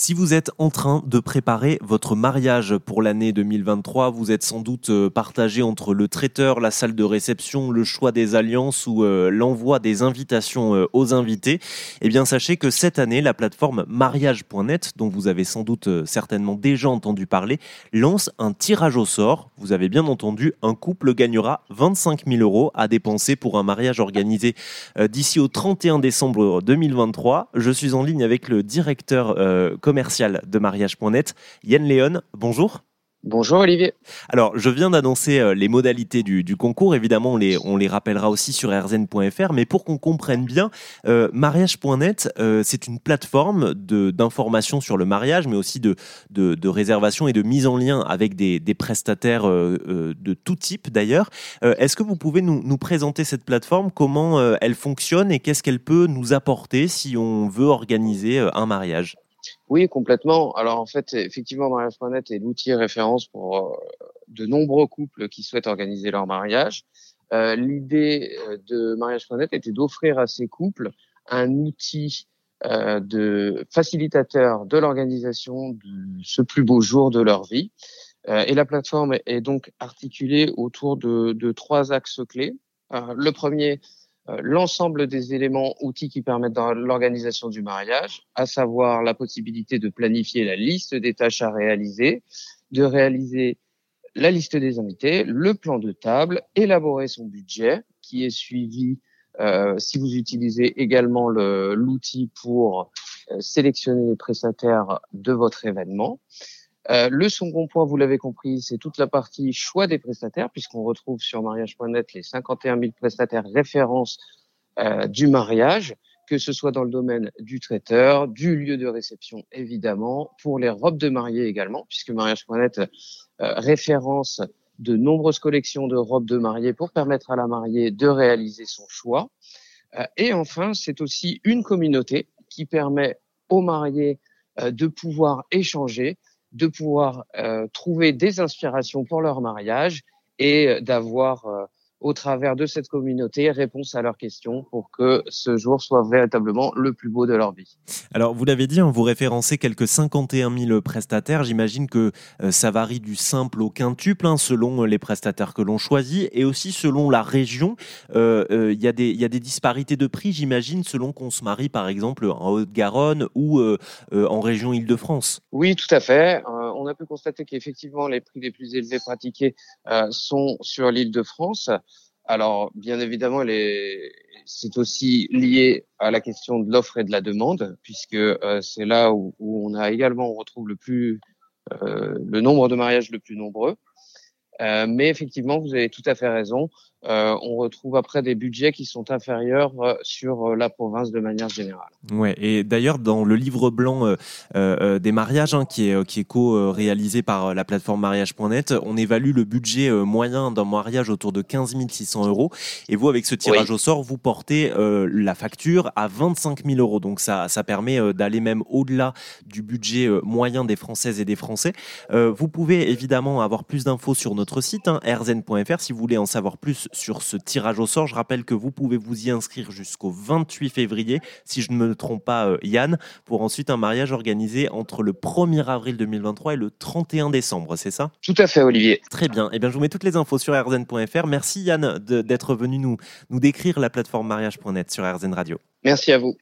Si vous êtes en train de préparer votre mariage pour l'année 2023, vous êtes sans doute euh, partagé entre le traiteur, la salle de réception, le choix des alliances ou euh, l'envoi des invitations euh, aux invités. Eh bien, sachez que cette année, la plateforme mariage.net, dont vous avez sans doute certainement déjà entendu parler, lance un tirage au sort. Vous avez bien entendu, un couple gagnera 25 000 euros à dépenser pour un mariage organisé d'ici au 31 décembre 2023. Je suis en ligne avec le directeur commercial de mariage.net. Yann Léon, bonjour. Bonjour Olivier. Alors, je viens d'annoncer euh, les modalités du, concours. Évidemment, on les, on les rappellera aussi sur rzn.fr. Mais pour qu'on comprenne bien, euh, mariage.net, euh, c'est une plateforme d'information sur le mariage, mais aussi de, de, réservation et de mise en lien avec des, prestataires de tout type d'ailleurs. Est-ce que vous pouvez nous, nous, présenter cette plateforme, comment elle fonctionne et qu'est-ce qu'elle peut nous apporter si on veut organiser un mariage? Oui, complètement. Alors en fait, effectivement, Mariage.net est l'outil référence pour euh, de nombreux couples qui souhaitent organiser leur mariage. Euh, L'idée euh, de Mariage.net était d'offrir à ces couples un outil de facilitateur de l'organisation de ce plus beau jour de leur vie. Et la plateforme est donc articulée autour de, de trois axes clés. le premier, l'ensemble des éléments, outils qui permettent l'organisation du mariage, à savoir la possibilité de planifier la liste des tâches à réaliser, de réaliser la liste des invités, le plan de table, élaborer son budget qui est suivi euh, si vous utilisez également l'outil pour euh, sélectionner les prestataires de votre événement. Euh, le second point, vous l'avez compris, c'est toute la partie choix des prestataires, puisqu'on retrouve sur mariage.net les 51 000 prestataires références euh, du mariage, que ce soit dans le domaine du traiteur, du lieu de réception, évidemment, pour les robes de mariée également, puisque mariage.net euh, référence de nombreuses collections de robes de mariée pour permettre à la mariée de réaliser son choix. Et enfin, c'est aussi une communauté qui permet aux mariés de pouvoir échanger de pouvoir euh, trouver des inspirations pour leur mariage et d'avoir euh, au travers de cette communauté réponse à leurs questions pour que ce jour soit véritablement le plus beau de leur vie. Alors, vous l'avez dit, hein, vous référencez quelques 51 000 prestataires. J'imagine que euh, ça varie du simple au quintuple hein, selon les prestataires que l'on choisit et aussi selon la région. Euh, euh, il y, y, a des disparités de prix, j'imagine, selon qu'on se marie par exemple en Haute-Garonne ou en région Île-de-France. Oui, tout à fait. On a pu constater qu'effectivement, les prix les plus élevés pratiqués sont sur l'Île-de-France. Alors, bien évidemment, c'est aussi lié à la question de l'offre et de la demande, puisque euh, c'est là où, on a également on retrouve le plus euh, le nombre de mariages le plus nombreux. Euh, mais effectivement, vous avez tout à fait raison. Euh, on retrouve après des budgets qui sont inférieurs euh, sur la province de manière générale. Ouais, et d'ailleurs dans le livre blanc des mariages hein, qui est qui est co-réalisé par la plateforme mariage.net, on évalue le budget moyen d'un mariage autour de 15 600 euros. Et vous, avec ce tirage au sort, vous portez la facture à 25 000 euros. Donc ça ça permet d'aller même au-delà du budget moyen des Françaises et des Français. vous pouvez évidemment avoir plus d'infos sur notre site, hein, rzn.fr, si vous voulez en savoir plus sur ce tirage au sort. Je rappelle que vous pouvez vous y inscrire jusqu'au 28 février, si je ne me trompe pas, euh, Yann, pour ensuite un mariage organisé entre le 1er avril 2023 et le 31 décembre, c'est ça? Tout à fait, Olivier. Très bien. Eh bien, je vous mets toutes les infos sur rzn.fr. Merci Yann d'être venu nous, nous décrire la plateforme mariage.net sur RZN Radio. Merci à vous.